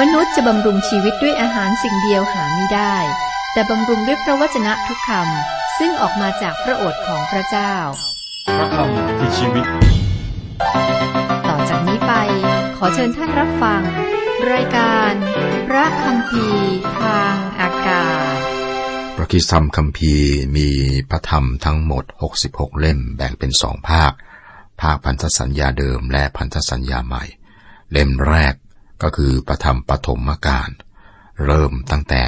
มนุษย์จะบำรุงชีวิตด้วยอาหารสิ่งเดียวหาไม่ได้ แต่บำรุงด้วยพระวจนะทุกคำซึ่งออกมาจากพระโอษฐ์ของพระเจ้า พระคำคือชีวิต ต่อจากนี้ไป ขอเชิญท่านรับฟัง รายการ พระคำพีทางอากาศ พระคิดธรรมคัมภีร์มีพระธรรมทั้งหมด 66 เล่มแบ่งเป็นสองภาค ภาคพันธสัญญาเดิมและพันธสัญญาใหม่ เล่มแรก ก็คือพระธรรมปฐมกาลเริ่มตั้งแต่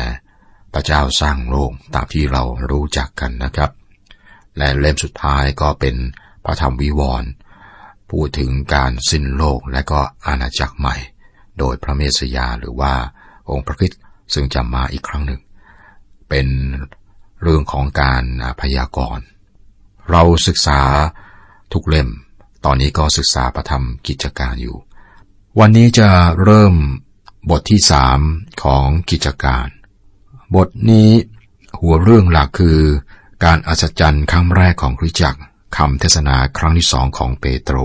พระเจ้าสร้างโลกตามที่เรารู้จักกันนะครับ และเล่มสุดท้ายก็เป็นพระธรรมวิวรณ์พูดถึงการสิ้นโลกและก็อาณาจักรใหม่ โดยพระเมสยาหรือว่าองค์พระคริสต์ซึ่งจะมาอีกครั้งหนึ่ง เป็นเรื่องของการพยากรณ์เราศึกษาทุกเล่ม ตอนนี้ก็ศึกษาประธรรมกิจการอยู่ วันนี้จะเริ่มบทที่สามของกิจการ บทนี้หัวเรื่องหลักคือการอัศจรรย์ครั้งแรกของคริสตจักรคำเทศนาครั้งที่สองของเปโตร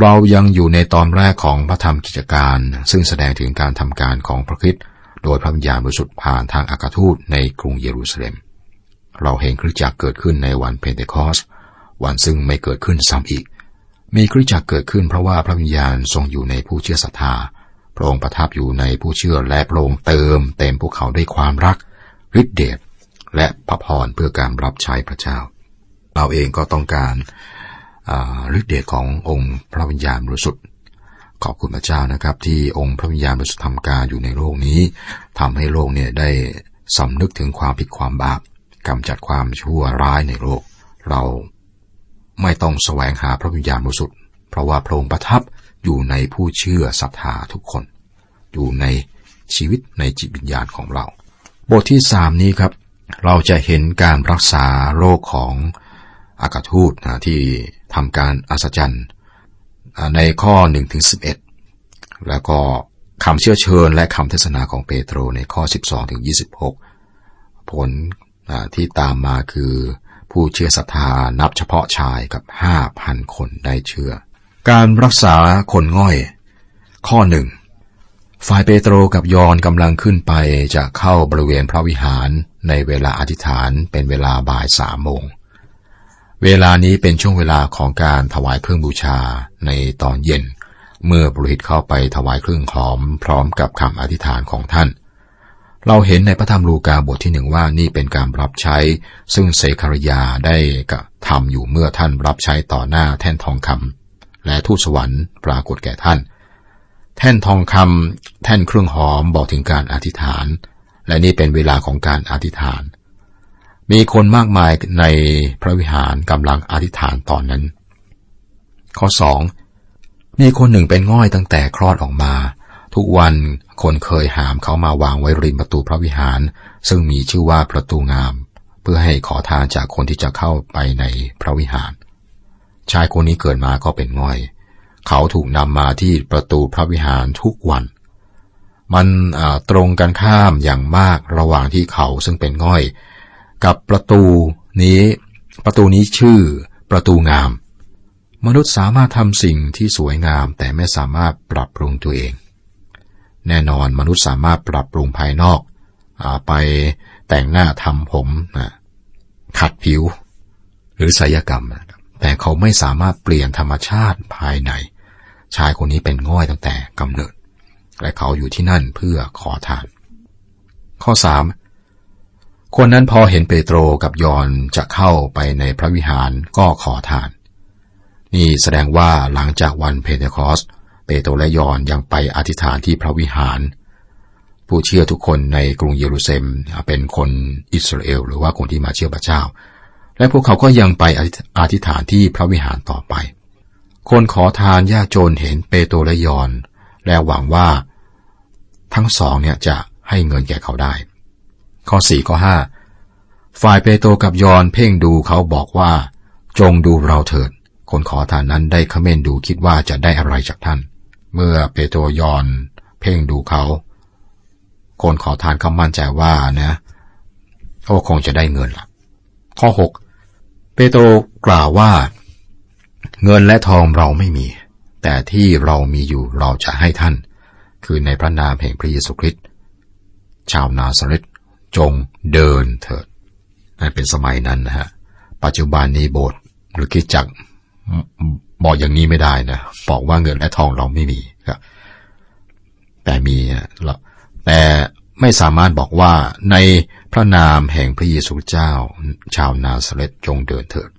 เรายังอยู่ในตอนแรกของพระธรรมกิจการ ซึ่งแสดงถึงการทำการของพระคริสต์โดยพระวิญญาณบริสุทธิ์ผ่านทางอากาทูตในกรุงเยรูซาเล็ม เราเห็นคริสตจักรเกิดขึ้นในวันเพนเทคอส วันซึ่งไม่เกิดขึ้นซ้ำอีก มีคริสตจักรเกิดขึ้นเพราะว่าพระวิญญาณทรงอยู่ในผู้เชื่อศรัทธา พระองค์ประทับอยู่ในผู้เชื่อและพระองค์เติมเต็มพวกเขาด้วยความรักฤทธิเดชและพระพรเพื่อการรับใช้พระเจ้า เราเองก็ต้องการฤทธิเดชขององค์พระวิญญาณบริสุทธิ์ขอบคุณพระเจ้านะครับ ที่องค์พระวิญญาณบริสุทธิ์ทำการอยู่ในโลกนี้ทำให้โลกเนี่ยได้สำนึกถึงความผิดความบาปกำจัดความชั่วร้ายในโลก เรา ไม่ต้องแสวงหาพระวิญญาณบริสุทธิ์เพราะว่าพระองค์ประทับอยู่ในผู้เชื่อศรัทธาทุกคน อยู่ในชีวิตในจิตวิญญาณของเรา บทที่สามนี้ครับ เราจะเห็นการรักษาโรคของอากาทูตนะที่ทำการอัศจรรย์ในข้อ1ถึง11 แล้วก็คำเชื่อเชิญและคำเทศนาของเปโตรในข้อ 12ถึง26 ผลที่ตามมาคือ ผู้เชื่อศรัทธานับเฉพาะชายกับ5,000คนได้เชื่อ การรักษาคนง่อย ข้อหนึ่งฝ่ายเปโตรกับยอนกำลังขึ้นไปจะเข้าบริเวณพระวิหารในเวลาอธิษฐานเป็นเวลาบ่ายสามโมง เวลานี้เป็นช่วงเวลาของการถวายเครื่องบูชาในตอนเย็น เมื่อบุรหิตเข้าไปถวายเครื่องหอมพร้อมกับคำอธิษฐานของท่าน เราเห็นในพระธรรมลูกาบทที่หนึ่งว่านี่เป็นการรับใช้ ซึ่งเสคารยาได้กระทำอยู่เมื่อท่านรับใช้ต่อหน้าแท่นทองคำและทูตสวรรค์ปรากฏแก่ท่าน แท่นทองคำแท่นเครื่องหอมบอกถึงการอธิษฐาน และนี่เป็นเวลาของการอธิษฐาน มีคนมากมายในพระวิหารกำลังอธิษฐานตอนนั้น ข้อสองมีคนหนึ่งเป็นง่อยตั้งแต่คลอดออกมา ทุกวันคนเคยหามเขามาวางไว้ริมประตูพระวิหาร ซึ่งมีชื่อว่าประตูงาม เพื่อให้ขอทานจากคนที่จะเข้าไปในพระวิหาร ชายคนนี้เกิดมาก็เป็นง่อย เขาถูกนำมาที่ประตูพระวิหารทุกวัน มันตรงกันข้ามอย่างมากระหว่างที่เขาซึ่งเป็นง่อย กับประตูนี้ ประตูนี้ชื่อประตูงาม มนุษย์สามารถทำสิ่งที่สวยงามแต่ไม่สามารถปรับปรุงตัวเอง แน่นอนมนุษย์สามารถปรับปรุงภายนอกอไปแต่งหน้าทำผมขัดผิว หรือศิลกรรมแต่เขาไม่สามารถเปลี่ยนธรรมชาติภายใน ชายคนนี้เป็นง่อยตั้งแต่กำเนิด และเขาอยู่ที่นั่นเพื่อขอทาน ข้อสามคนนั้นพอเห็นเปโตรกับยอนจะเข้าไปในพระวิหารก็ขอทาน นี่แสดงว่าหลังจากวันเพเทคอส โตรและยอนยังไปอธิษฐานที่พระวิหาร ผู้เชื่อทุกคนในกรุงเยรูซาเล็มเป็นคนอิสราเอล หรือว่าคนที่มาเชื่อพระเจ้า และพวกเขาก็ยังไปอธิษฐานที่พระวิหารต่อไป คนขอทานยากจนเห็นเปโตรและยอน และหวังว่า ทั้งสองเนี่ยจะให้เงินแก่เขาได้ ข้อสี่ข้อห้าฝ่ายเปโตรกับยอนเพ่งดูเขาบอกว่า จงดูเราเถิดคนขอทานนั้นได้ขม้นดูคิดว่าจะได้อะไรจากท่าน เมื่อเปโตรยอนเพ่งดูเขา คนขอทานเขามั่นใจว่านะเขาคงจะได้เงินละข้อหกเปโตรกล่าวว่า เงินและทองเราไม่มี แต่ที่เรามีอยู่เราจะให้ท่าน คือในพระนามแห่งพระเยซูคริสต์ชาวนาซาเรตจงเดินเถิดนั่นเป็นสมัยนั้นนะฮะปัจจุบันนี้โบสถ์หรือคิดจัก บอกอย่างนี้ไม่ได้นะบอกว่าเงินและทองเราไม่มีครับ แต่มีแต่ไม่สามารถบอกว่าในพระนามแห่งพระเยซูเจ้า ชาวนาซาเรตจงเดินเถิด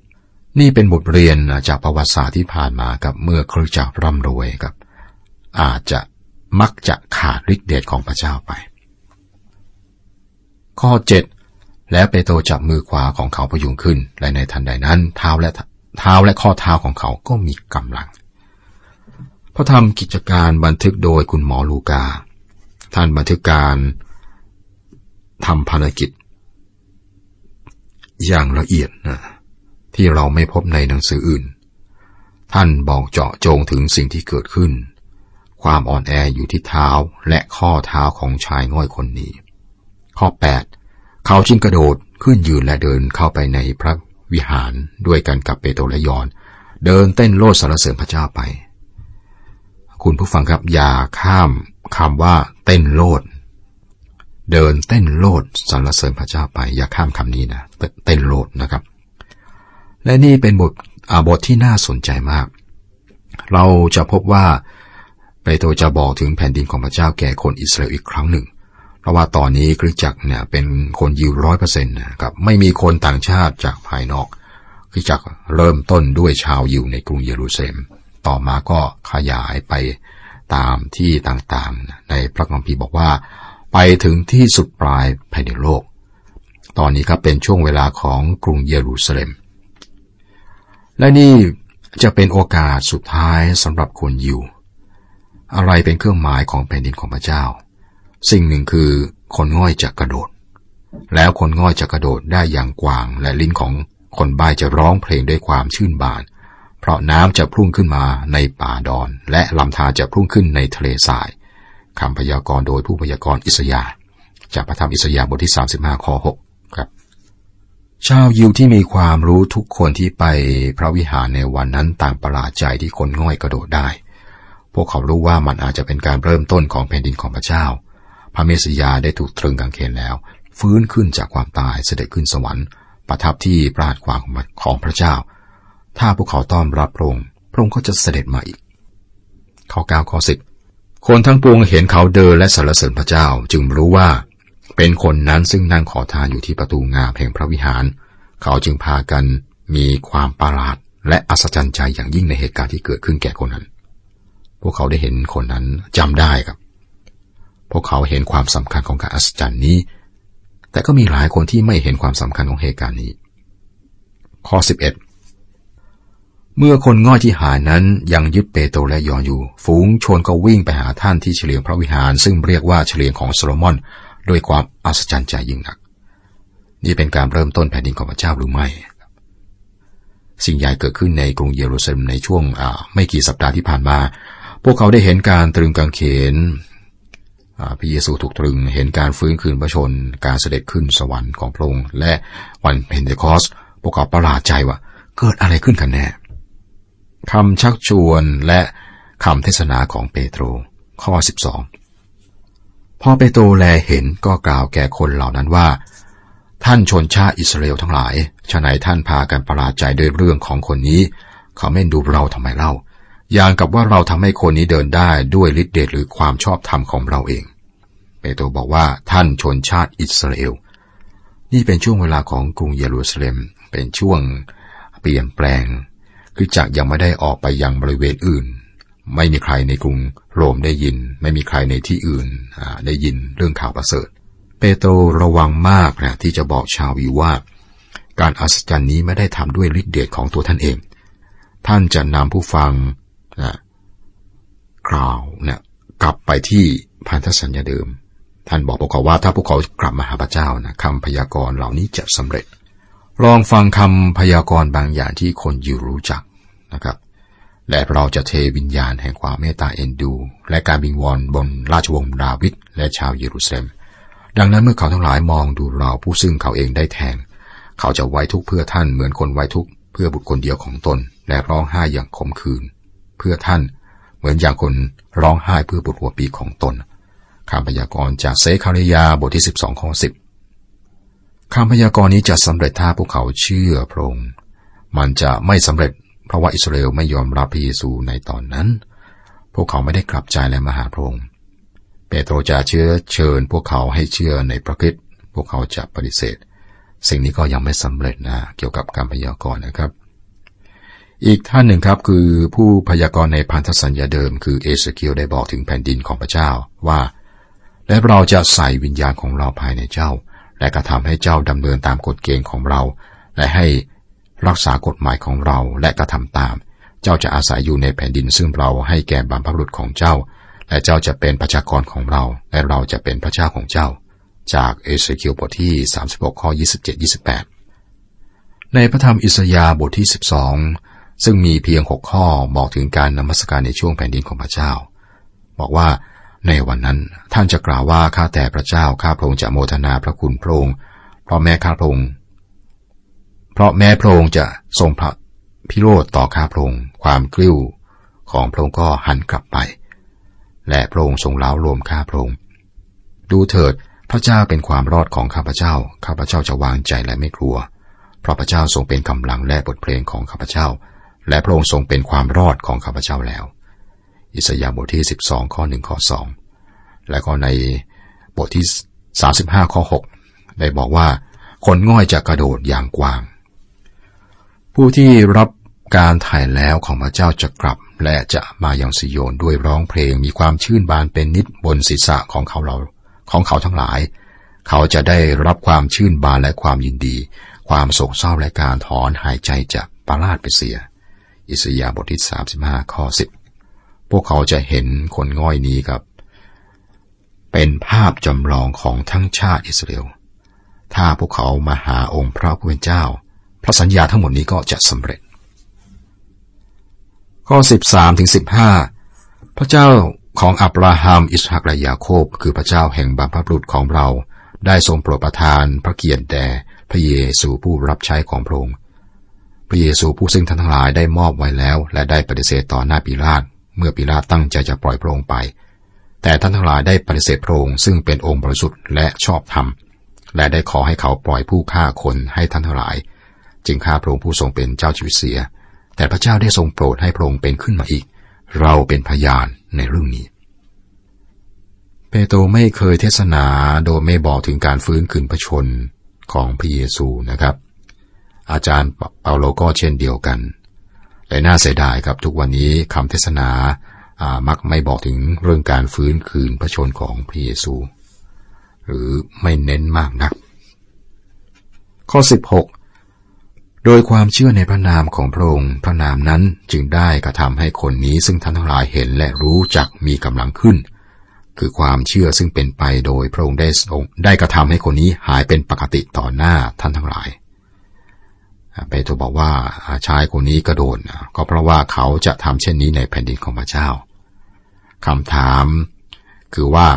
นี่เป็นบทเรียนจากประวัติศาสตร์ที่ผ่านมากับเมื่อคริสจักรร่ำรวยครับ อาจจะมักจะขาดฤทธิเดชของพระเจ้าไป ข้อเจ็ดแล้วเปโตรจับมือขวาของเขาพยุงขึ้น และในทันใดนั้นเท้าและ เท้าและข้อเท้าของเขาก็มีกำลัง พระธรรมกิจการบันทึกโดยคุณหมอลูกา ท่านบันทึกการทำภารกิจ อย่างละเอียดนะที่เราไม่พบในหนังสืออื่น ท่านบอกเจาะจงถึงสิ่งที่เกิดขึ้น ความอ่อนแออยู่ที่เท้าและข้อเท้าของชายง่อยคนนี้ ข้อ 8 เขาจึงกระโดดขึ้นยืนและเดินเข้าไปในพระ วิหารด้วยกันกับเปโตรและยอน เดินเต้นโลดสรรเสริญพระเจ้าไป คุณผู้ฟังครับอย่าข้ามคำว่าเต้นโลด เดินเต้นโลดสรรเสริญพระเจ้าไป อย่าข้ามคำนี้นะเต้นโลดนะครับ และนี่เป็นบทอาบทที่น่าสนใจมาก เราจะพบว่าเปโตรจะบอกถึงแผ่นดินของพระเจ้าแก่คนอิสราเอลอีกครั้งหนึ่ง เพราะว่าตอนนี้คริสจักรเนี่ยเป็นคนยิวร้อยเปอร์เซ็นต์นะครับไม่มีคนต่างชาติจากภายนอกคริสจักรเริ่มต้นด้วยชาวยิวในกรุงเยรูซาเล็ม ต่อมาก็ขยายไปตามที่ต่างๆ ในพระคัมภีร์บอกว่า ไปถึงที่สุดปลายภายในโลก ตอนนี้ครับเป็นช่วงเวลาของกรุงเยรูซาเล็ม และนี่จะเป็นโอกาสสุดท้ายสำหรับคนยิว อะไรเป็นเครื่องหมายของแผ่นดินของพระเจ้า สิ่งหนึ่งคือคนง่อยจะกระโดด แล้วคนง่อยจะกระโดดได้อย่างกว้าง และลิ้นของคนบายจะร้องเพลงด้วยความชื่นบาน เพราะน้ำจะพุ่งขึ้นมาในป่าดอน และลำธารจะพุ่งขึ้นในทะเลทรายคำพยากรณ์โดยผู้พยากรณ์อิสยา จากพระธรรมอิสยาบทที่ 35ข้อ6ครับ ชาวยิวที่มีความรู้ทุกคนที่ไปพระวิหารในวันนั้นต่างประหลาดใจที่คนง่อยกระโดดได้ พวกเขารู้ว่ามันอาจจะเป็นการเริ่มต้นของแผ่นดินของพระเจ้า พระเมสยาได้ถูกตรึงกางเขนแล้ว ฟื้นขึ้นจากความตายเสด็จขึ้นสวรรค์ ประทับที่ปราดขวาของพระเจ้า ถ้าพวกเขาต้อนรับพระองค์พระองค์ก็จะเสด็จมาอีก ข้อ9ข้อ10 คนทั้งปวงเห็นเขาเดินและสรรเสริญพระเจ้าจึงรู้ว่า เป็นคนนั้นซึ่งนั่งขอทานอยู่ที่ประตูงามแห่งพระวิหาร เขาจึงพากันมีความประหลาดและอัศจรรย์ใจอย่างยิ่งในเหตุการณ์ที่เกิดขึ้นแก่คนนั้น พวกเขาได้เห็นคนนั้นจำได้ครับ พวกเขาเห็นความสำคัญของการอัศจรรย์นี้ แต่ก็มีหลายคนที่ไม่เห็นความสำคัญของเหตุการณ์นี้ ข้อ 11 เมื่อคนง่อยที่หายนั้นยังยึดเปโตรและยอนอยู่ ฝูงชนก็วิ่งไปหาท่านที่เฉลียงพระวิหาร ซึ่งเรียกว่าเฉลียงของโซโลมอนด้วยความอัศจรรย์ใจยิ่งนัก นี่เป็นการเริ่มต้นแผ่นดินของพระเจ้าหรือไม่สิ่งใหญ่เกิดขึ้นในกรุงเยรูซาเล็มในช่วงไม่กี่สัปดาห์ที่ผ่านมา พวกเขาได้เห็นการตรึงกางเขน พระเยซูถูกตรึงเห็นการฟื้นคืนพระชน การเสด็จขึ้นสวรรค์ของพระองค์และวันเพนเทคอสพวกเขาประหลาดใจว่า เกิดอะไรขึ้นกันแน่คำชักชวนและคำเทศนาของเปโตร ข้อ 12 พอเปโตรแลเห็นก็กล่าวแก่คนเหล่านั้นว่า ท่านชนชาติอิสราเอลทั้งหลายฉะไหนท่านพากันประหลาดใจด้วยเรื่องของคนนี้ เขาไม่ดูเราทำไมเล่าอย่างกับว่าเราทำให้คนนี้เดินได้ด้วยฤทธิเดชหรือความชอบธรรมของเราเอง เปโตรบอกว่าท่านชนชาติอิสราเอล นี่เป็นช่วงเวลาของกรุงเยรูซาเล็ม เป็นช่วงเปลี่ยนแปลง คือจากยังไม่ได้ออกไปยังบริเวณอื่น ไม่มีใครในกรุงโรมได้ยิน ไม่มีใครในที่อื่นได้ยินเรื่องข่าวประเสริฐ เปโตรระวังมากนะที่จะบอกชาววิวว่า การอัศจรรย์นี้ไม่ได้ทำด้วยฤทธิ์เดชของตัวท่านเอง ท่านจะนำผู้ฟังนะกล่าวเนี่ยกลับไปที่พันธสัญญาเดิม ท่านบอกพวกเขาว่าถ้าพวกเขากลับมาหาพระเจ้านะคำพยากรณ์เหล่านี้จะสำเร็จ ลองฟังคำพยากรณ์บางอย่างที่คนอยู่รู้จักนะครับ และเราจะเทวิญญาณแห่งความเมตตาเอ็นดู และการบิงวอนบนราชวงศ์ดาวิดและชาวเยรูซาเล็ม ดังนั้นเมื่อเขาทั้งหลายมองดูเราผู้ซึ่งเขาเองได้แทง เขาจะไว้ทุกเพื่อท่านเหมือนคนไว้ทุกเพื่อบุตรคนเดียวของตน และร้องไห้อย่างขมขื่นเพื่อท่านเหมือนอย่างคนร้องไห้เพื่อปวดหัวปีของตน คำพยากรณ์จากเซคาริยาบทที่ 12ข้อ10คำพยากรณ์นี้จะสำเร็จถ้าพวกเขาเชื่อพระองค์มันจะไม่สำเร็จเพราะว่าอิสราเอลไม่ยอมรับพระเยซูในตอนนั้น พวกเขาไม่ได้กลับใจและมาหาพระองค์เปโตรจะเชื้อเชิญ พวกเขาให้เชื่อในพระคิดพวกเขาจะปฏิเสธ สิ่งนี้ก็ยังไม่สำเร็จนะ เกี่ยวกับการพยากรณ์นะครับ อีกท่านหนึ่งครับคือผู้พยากรณ์ในพันธสัญญาเดิม คือเอสเคียวได้บอกถึงแผ่นดินของพระเจ้าว่า และเราจะใส่วิญญาณของเราภายในเจ้า และกระทำให้เจ้าดำเนินตามกฎเกณฑ์ของเรา และให้รักษากฎหมายของเราและกระทำตาม เจ้าจะอาศัยอยู่ในแผ่นดินซึ่งเราให้แก่บรรพบุรุษของเจ้า และเจ้าจะเป็นประชากรของเรา และเราจะเป็นพระเจ้าของเจ้า จากเอเสคิวบทที่ 36 ข้อ 27-28 ในพระธรรมอิสยาห์บทที่ 12 ซึ่งมีเพียงหกข้อบอกถึงการนมัสการในช่วงแผ่นดินของพระเจ้า บอกว่า ในวันนั้นท่านจะกล่าวว่าข้าแต่พระเจ้าข้าพระองค์จะโมทนาพระคุณพระองค์เพราะแม้ข้าพระองค์เพราะแม้พระองค์จะทรงพระพิโรธต่อข้าพระองค์ความกลิ้วของพระองค์ก็หันกลับไป และพระองค์ทรงเล้ารวมข้าพระองค์ดูเถิดพระเจ้าเป็นความรอดของข้าพเจ้า ข้าพเจ้าจะวางใจและไม่กลัว เพราะพระเจ้าทรงเป็นกำลังและบทเพลงของข้าพเจ้า และพระองค์ทรงเป็นความรอดของข้าพเจ้าแล้ว อิสยาห์บทที่ 12 ข้อ 1 ข้อ 2 และก็ในบทที่ 35 ข้อ 6 ได้บอกว่า คนง่อยจะกระโดดอย่างกว้าง ผู้ที่รับการถ่ายแล้วของพระเจ้าจะกลับ และจะมาอย่างสิโยนด้วยร้องเพลงมีความชื่นบานเป็นนิดบนศีรษะของเขาเราของเขาทั้งหลาย เขาจะได้รับความชื่นบานและความยินดี ความโศกเศร้าและการถอนหายใจจะปราดไปเสีย อิสยาบทที่ 35 ข้อ 10 พวกเขาจะเห็นคนง่อยนี้ครับ เป็นภาพจำลองของทั้งชาติอิสราเอล ถ้าพวกเขามาหาองค์พระผู้เป็นเจ้า พระสัญญาทั้งหมดนี้ก็จะสำเร็จ ข้อ 13ถึง15 พระเจ้าของอับราฮัม อิสฮักและยาโคบ คือพระเจ้าแห่งบรรพบุรุษของเรา ได้ทรงโปรดประทานพระเกียรติแด่พระเยซูผู้รับใช้ของพระองค์พระเยซูผู้ซึ่งท่านทั้งหลายได้มอบไว้แล้ว และได้ปฏิเสธต่อหน้าปิลาต เมื่อปิลาตตั้งใจจะปล่อยพระองค์ไป แต่ท่านทั้งหลายได้ปฏิเสธพระองค์ซึ่งเป็นองค์บริสุทธิ์และชอบธรรม และได้ขอให้เขาปล่อยผู้ฆ่าคนให้ท่านทั้งหลาย จึงฆ่าพระองค์ผู้ทรงเป็นเจ้าชีวิตเสีย แต่พระเจ้าได้ทรงโปรดให้พระองค์เป็นขึ้นมาอีก เราเป็นพยานในเรื่องนี้ เปโตรไม่เคยเทศนาโดยไม่บอกถึงการฟื้นคืนพระชนของพระเยซูนะครับ อาจารย์เปาโลก็เช่นเดียวกัน แต่น่าเสียดายครับทุกวันนี้คำเทศนามักไม่บอกถึงเรื่องการฟื้นคืนพระชนของพระเยซู หรือไม่เน้นมากนัก ข้อ 16 โดยความเชื่อในพระนามของพระองค์พระนามนั้นจึงได้กระทำให้คนนี้ซึ่งท่านทั้งหลายเห็นและรู้จักมีกำลังขึ้น คือความเชื่อซึ่งเป็นไปโดยพระองค์ได้ทรงได้กระทำให้คนนี้หายเป็นปกติต่อหน้าท่านทั้งหลาย เปโตรบอกว่าชายคนนี้กระโดดก็เพราะว่าเขาจะทำเช่นนี้ในแผ่นดินของพระเจ้าคำถาม คือว่า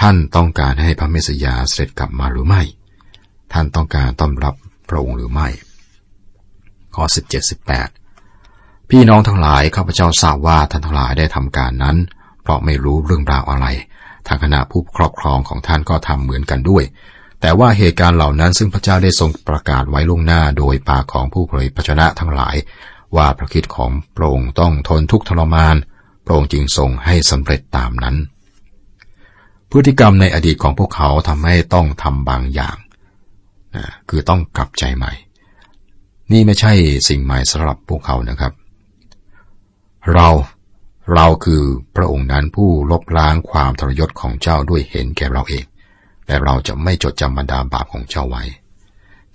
ท่านต้องการให้พระเมสยาเสด็จกลับมาหรือไม่ ท่านต้องการต้อนรับพระองค์หรือไม่ ข้อ 17 18 พี่น้องทั้งหลายข้าพเจ้าทราบว่าท่านทั้งหลายได้ทำการนั้น เพราะไม่รู้เรื่องราวอะไร ทางคณะผู้ครอบครองของท่านก็ทำเหมือนกันด้วย แต่ว่าเหตุการณ์เหล่านั้นซึ่งพระเจ้าได้ทรงประกาศไว้ล่วงหน้าโดยปากของผู้เผยพระชนะทั้งหลาย ว่าพระคิดของพระองค์ต้องทนทุกข์ทรมานพระองค์จึงทรงให้สำเร็จตามนั้น พฤติกรรมในอดีตของพวกเขาทำให้ต้องทำบางอย่างนะคือต้องกลับใจใหม่ นี่ไม่ใช่สิ่งใหม่สำหรับพวกเขานะครับ เราเราคือพระองค์นั้นผู้ลบล้างความทรยศของเจ้าด้วยเห็นแก่เราเอง และเราจะไม่จดจำบรรดาบาปของเจ้าไว้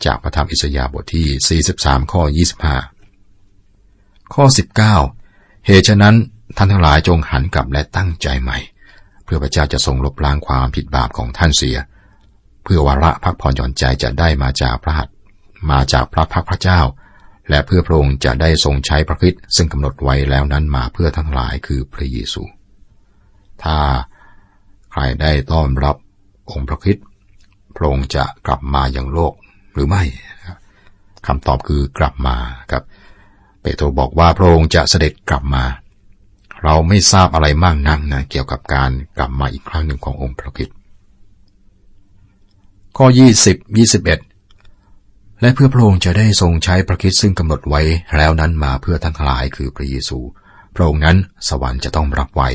จากพระธรรมอิสยาห์บทที่ 43 ข้อ 25 ข้อ 19 เหตุฉะนั้นท่านทั้งหลายจงหันกลับและตั้งใจใหม่ เพื่อพระเจ้าจะทรงลบล้างความผิดบาปของท่านเสีย เพื่อวาระพักผ่อนหย่อนใจจะได้มาจากพระหัตมาจากพระพักพระเจ้า และเพื่อพระองค์จะได้ทรงใช้พระคิดซึ่งกำหนดไว้แล้วนั้นมาเพื่อทั้งหลายคือพระเยซู ถ้าใครได้ต้อนรับ องค์พระคิดพระองค์จะกลับมาอย่างโลกหรือไม่คำตอบคือกลับมาครับเปโตรบอกว่าพระองค์จะเสด็จกลับมา เราไม่ทราบอะไรมากนักนะเกี่ยวกับการกลับมาอีกครั้งหนึ่งขององค์พระคิดข้อ 20 21 และเพื่อพระองค์จะได้ทรงใช้พระคิดซึ่งกำหนดไว้แล้วนั้นมาเพื่อทั้งหลายคือพระเยซู พระองค์นั้นสวรรค์จะต้องรับไว้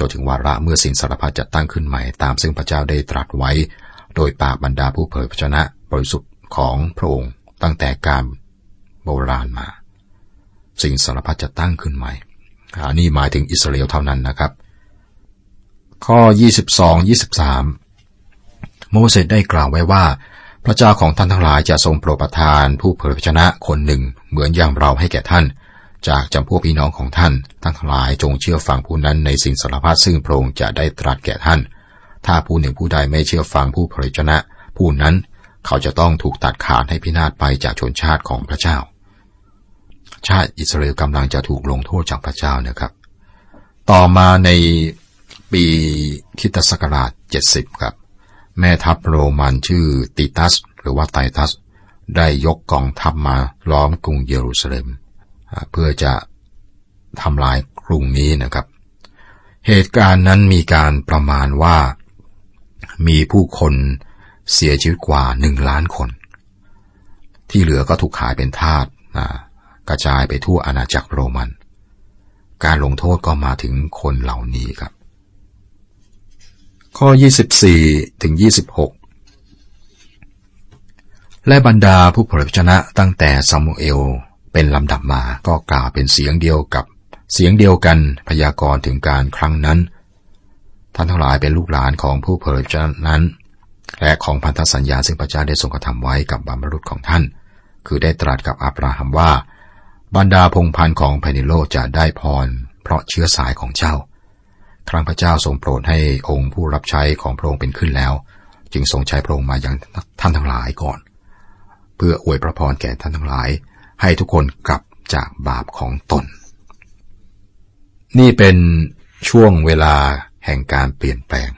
จนถึงวาระเมื่อสิ่งสารพัดจะตั้งขึ้นใหม่ตามซึ่งพระเจ้าได้ตรัสไว้ โดยปากบรรดาผู้เผยพระชนะบริสุทธิ์ของพระองค์ตั้งแต่การโบราณมา สิ่งสารพัดจะตั้งขึ้นใหม่อันนี้หมายถึงอิสราเอลเท่านั้นนะครับ ข้อ 22-23 โมเสสได้กล่าวไว้ว่า พระเจ้าของท่านทั้งหลายจะทรงโปรดประทานผู้เผยพระชนะคนหนึ่งเหมือนอย่างเราให้แก่ท่าน จากจำพวกพี่น้องของท่านทั้งหลายจงเชื่อฟังผู้นั้นในสิ่งสารพัดซึ่งพระองค์จะได้ตรัสแก่ท่าน ถ้าผู้หนึ่งผู้ใดไม่เชื่อฟังผู้เผยพระชนะ ผู้นั้นเขาจะต้องถูกตัดขาดให้พินาศไปจากชนชาติของพระเจ้า ชาติอิสราเอลกำลังจะถูกลงโทษจากพระเจ้านะครับ ต่อมาในปีคิตศักราช 70 ครับ แม่ทัพโรมันชื่อติตัส หรือว่าไตตัส ได้ยกกองทัพมาล้อมกรุงเยรูซาเล็ม เพื่อจะทำลายกรุงนี้นะครับ เหตุการณ์นั้นมีการประมาณว่ามีผู้คนเสียชีวิตกว่าหนึ่งล้านคน ที่เหลือก็ถูกขายเป็นทาสกระจายไปทั่วอาณาจักรโรมัน การลงโทษก็มาถึงคนเหล่านี้ครับ ข้อ 24 ถึง 26 และบรรดาผู้เผยพระชนะตั้งแต่ซามูเอล เป็นลำดับมาก็กล่าวเป็นเสียงเดียวกับเสียงเดียวกันพยากรณ์ถึงการครั้งนั้น ท่านทั้งหลายเป็นลูกหลานของผู้เผยพระนะนั้น และของพันธสัญญาซึ่งพระเจ้าได้ทรงกระทำไว้กับบรรพบุรุษของท่าน คือได้ตรัสกับอับราฮัมว่า บรรดาพงพันธ์ของแผ่นดินโลกจะได้พร เพราะเชื้อสายของเจ้า ครั้งพระเจ้าทรงโปรดให้องค์ผู้รับใช้ของพระองค์เป็นขึ้นแล้ว จึงทรงใช้พระองค์มาอย่างท่านทั้งหลายก่อน เพื่ออวยพระพรแก่ท่านทั้งหลาย ให้ทุกคนกลับจากบาปของตน นี่เป็นช่วงเวลาแห่งการเปลี่ยนแปลง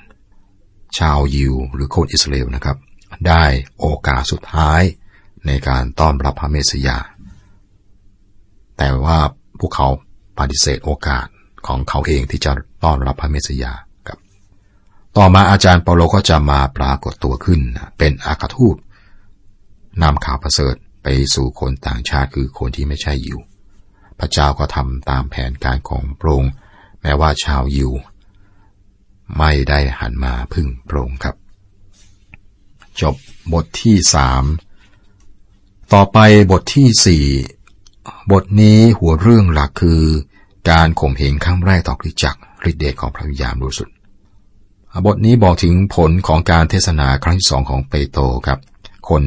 ชาวยิวหรือคนอิสราเอลนะครับ ได้โอกาสสุดท้ายในการต้อนรับพระเมสสยา แต่ว่าพวกเขาปฏิเสธโอกาสของเขาเองที่จะต้อนรับพระเมสสยาครับ ต่อมาอาจารย์เปาโลก็จะมาปรากฏตัวขึ้น เป็นอาคาทูตนำข่าวประเสริฐ ไปสู่คนต่างชาติคือคนที่ไม่ใช่ยิว พระเจ้าก็ทำตามแผนการของพระองค์แม้ว่าชาวยิว ไม่ได้หันมาพึ่งพระองค์ครับ จบบทที่สามต่อไปบทที่สี่บทนี้หัวเรื่องหลักคือการข่มเหงครั้งแรกต่อคริสจักรฤทธิเดชของพระวิญญาณบริสุทธิ์บทนี้บอกถึงผลของการเทศนาครั้งที่สองของเปโตรครับ คน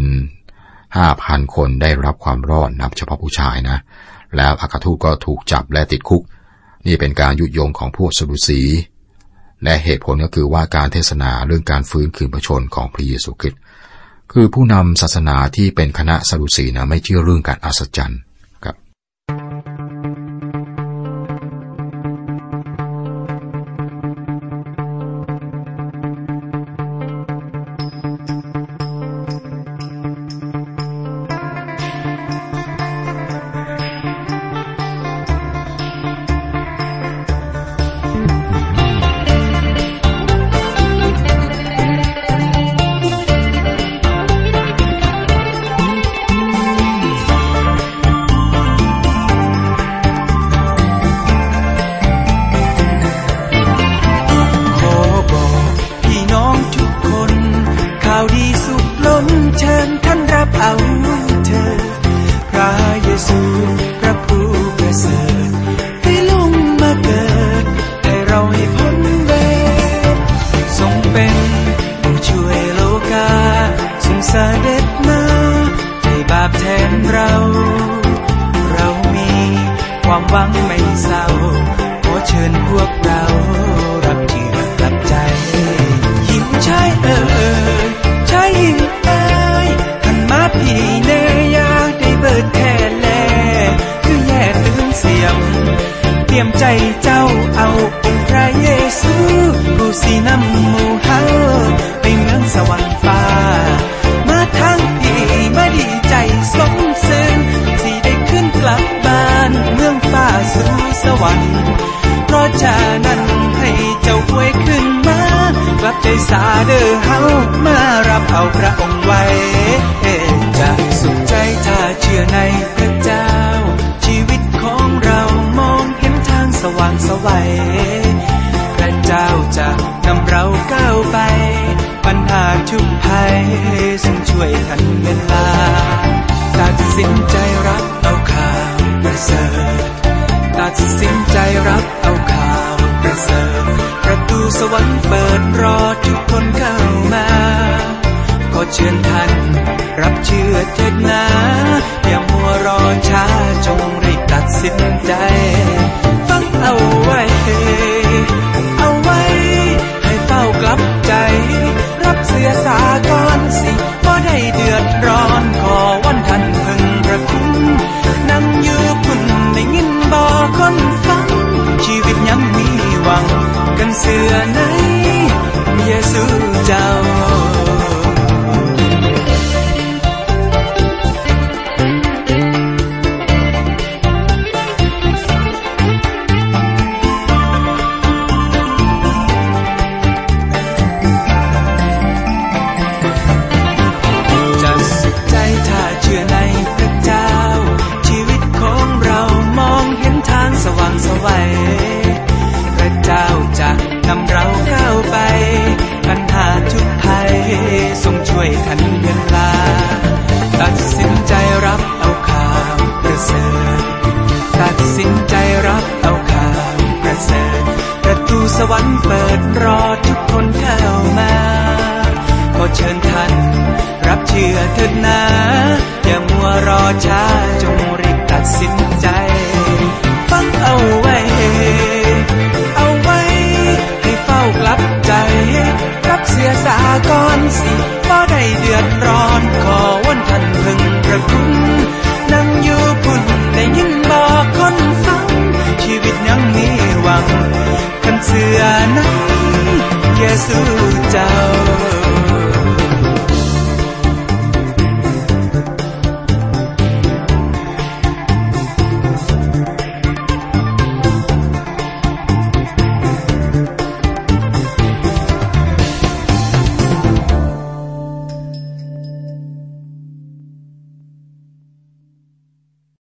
ห้าพันคนได้รับความรอดนับเฉพาะผู้ชายนะ แล้วอาคาทูก็ถูกจับและติดคุก นี่เป็นการยุยงของพวกสดุสี และเหตุผลก็คือว่าการเทศนาเรื่องการฟื้นคืนพระชนของพระเยซูคริสต์คือผู้นำศาสนาที่เป็นคณะสรุสีนะไม่เชื่อเรื่องการอัศจรรย์